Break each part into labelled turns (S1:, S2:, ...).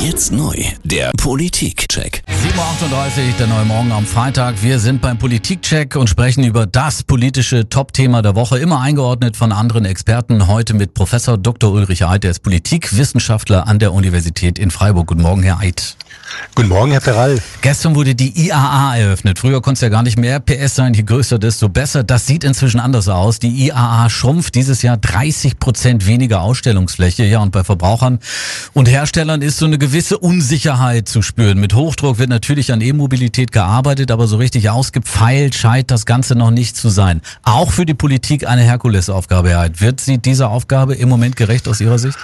S1: Jetzt neu, der Politikcheck.
S2: 7.38 Uhr, der neue Morgen am Freitag. Wir sind beim Politikcheck und sprechen über das politische Topthema der Woche, immer eingeordnet von anderen Experten. Heute mit Professor Dr. Ulrich Eid, der ist Politikwissenschaftler an der Universität in Freiburg. Guten Morgen, Herr Eid.
S3: Guten Morgen, Herr Peral.
S2: Gestern wurde die IAA eröffnet. Früher konnte es ja gar nicht mehr PS sein, je größer, desto besser. Das sieht inzwischen anders aus. Die IAA schrumpft dieses Jahr 30 Prozent weniger Ausstellungsfläche. Ja, und bei Verbrauchern und Herstellern ist so eine gewisse Unsicherheit zu spüren. Mit Hochdruck wird natürlich an E-Mobilität gearbeitet, aber so richtig ausgepfeilt scheint das Ganze noch nicht zu sein. Auch für die Politik eine Herkulesaufgabe. Wird sie dieser Aufgabe im Moment gerecht aus Ihrer Sicht?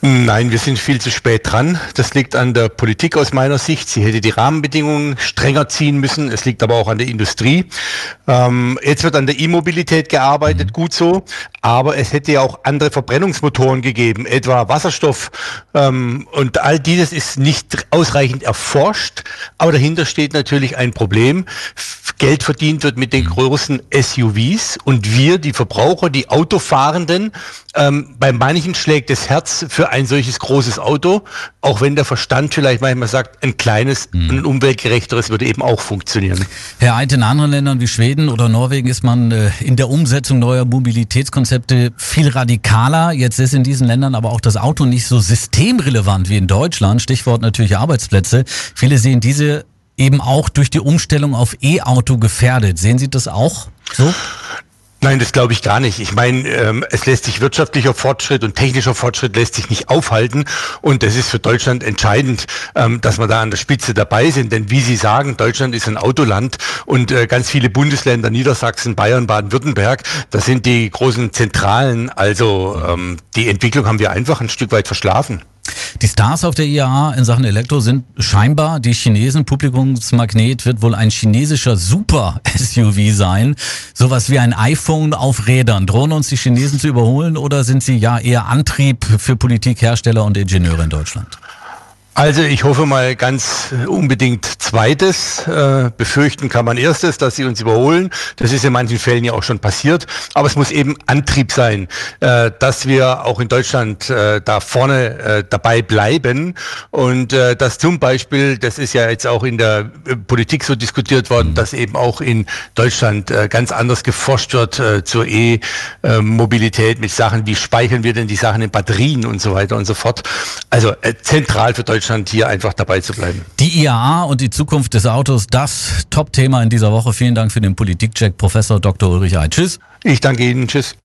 S3: Nein, wir sind viel zu spät dran. Das liegt an der Politik aus meiner Sicht. Sie hätte die Rahmenbedingungen strenger ziehen müssen. Es liegt aber auch an der Industrie. Ähm, jetzt wird an der E-Mobilität gearbeitet, gut so. Aber es hätte ja auch andere Verbrennungsmotoren gegeben, etwa Wasserstoff. Ähm, und all dieses ist nicht ausreichend erforscht. Aber dahinter steht natürlich ein Problem. Geld verdient wird mit den großen SUVs und wir, die Verbraucher, die Autofahrenden, ähm, bei manchen schlägt das Herz für ein solches großes Auto, auch wenn der Verstand vielleicht manchmal sagt, ein kleines, mhm. ein umweltgerechteres würde eben auch funktionieren.
S2: Herr Eid, in anderen Ländern wie Schweden oder Norwegen ist man äh, in der Umsetzung neuer Mobilitätskonzepte viel radikaler. Jetzt ist in diesen Ländern aber auch das Auto nicht so systemrelevant wie in Deutschland. Stichwort natürlich Arbeitsplätze. Viele sehen diese eben auch durch die Umstellung auf E-Auto gefährdet. Sehen Sie das auch so?
S3: Nein, das glaube ich gar nicht. Ich meine, ähm, es lässt sich wirtschaftlicher Fortschritt und technischer Fortschritt lässt sich nicht aufhalten. Und das ist für Deutschland entscheidend, ähm, dass wir da an der Spitze dabei sind. Denn wie Sie sagen, Deutschland ist ein Autoland und äh, ganz viele Bundesländer, Niedersachsen, Bayern, Baden-Württemberg, das sind die großen Zentralen. Also ähm, die Entwicklung haben wir einfach ein Stück weit verschlafen.
S2: Die Stars auf der IAA in Sachen Elektro sind scheinbar die Chinesen. Publikumsmagnet wird wohl ein chinesischer Super-SUV sein. Sowas wie ein iPhone auf Rädern. Drohen uns die Chinesen zu überholen oder sind sie ja eher Antrieb für Politik, Hersteller und Ingenieure in Deutschland?
S3: Also ich hoffe mal ganz unbedingt zweites. Äh, befürchten kann man erstes, dass sie uns überholen. Das ist in manchen Fällen ja auch schon passiert. Aber es muss eben Antrieb sein, äh, dass wir auch in Deutschland äh, da vorne äh, dabei bleiben. Und äh, dass zum Beispiel, das ist ja jetzt auch in der äh, Politik so diskutiert worden, dass eben auch in Deutschland ganz anders geforscht wird zur E-Mobilität mit Sachen, wie speichern wir denn die Sachen in Batterien und so weiter und so fort. Also zentral für Deutschland Deutschland hier einfach dabei zu bleiben.
S2: Die IAA und die Zukunft des Autos, das Top-Thema in dieser Woche. Vielen Dank für den Politikcheck, Professor Dr. Ulrich Eid. Tschüss.
S3: Ich danke Ihnen. Tschüss.